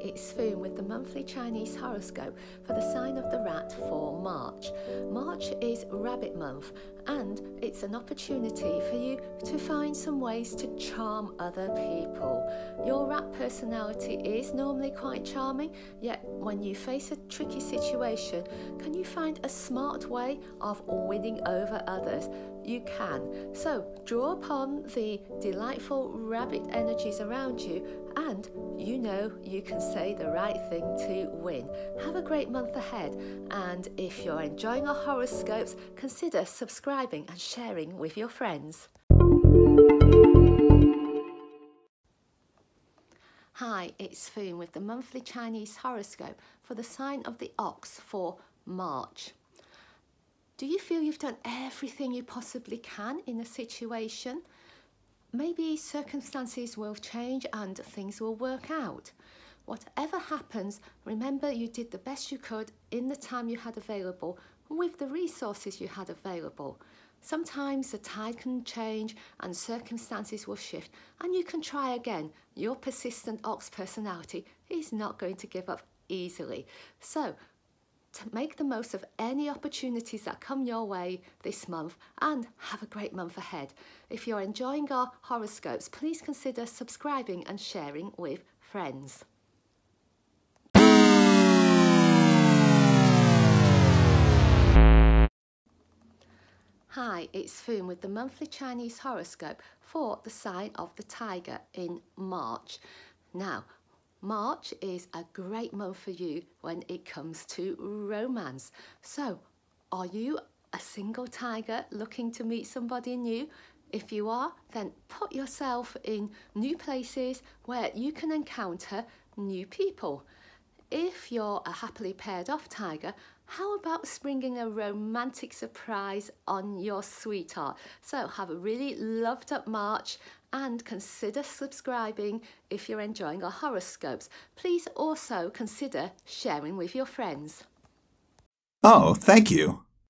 It's Foon with the monthly Chinese horoscope for the sign of the rat for March. March is Rabbit Month and it's an opportunity for you to find some ways to charm other people. Your rat personality is normally quite charming, yet when you face a tricky situation, can you find a smart way of winning over others? You can. So draw upon the delightful rabbit energies around you, and you know you can say the right thing to win. Have a great month ahead, and if you're enjoying our horoscopes, consider subscribing and sharing with your friends. Hi, it's Foon with the monthly Chinese horoscope for the sign of the ox for March. Do you feel you've done everything you possibly can in a situation? Maybe circumstances will change and things will work out. Whatever happens, remember you did the best you could in the time you had available with the resources you had available. Sometimes the tide can change and circumstances will shift, and you can try again. Your persistent ox personality is not going to give up easily. So, to make the most of any opportunities that come your way this month and have a great month ahead. If you're enjoying our horoscopes, please consider subscribing and sharing with friends. Hi, it's Foon with the monthly Chinese horoscope for the sign of the tiger in March. Now, March is a great month for you when it comes to romance. So, are you a single tiger looking to meet somebody new? If you are, then put yourself in new places where you can encounter new people. If you're a happily paired off tiger, how about springing a romantic surprise on your sweetheart? So have a really loved up March and consider subscribing if you're enjoying our horoscopes. Please also consider sharing with your friends. Oh, thank you.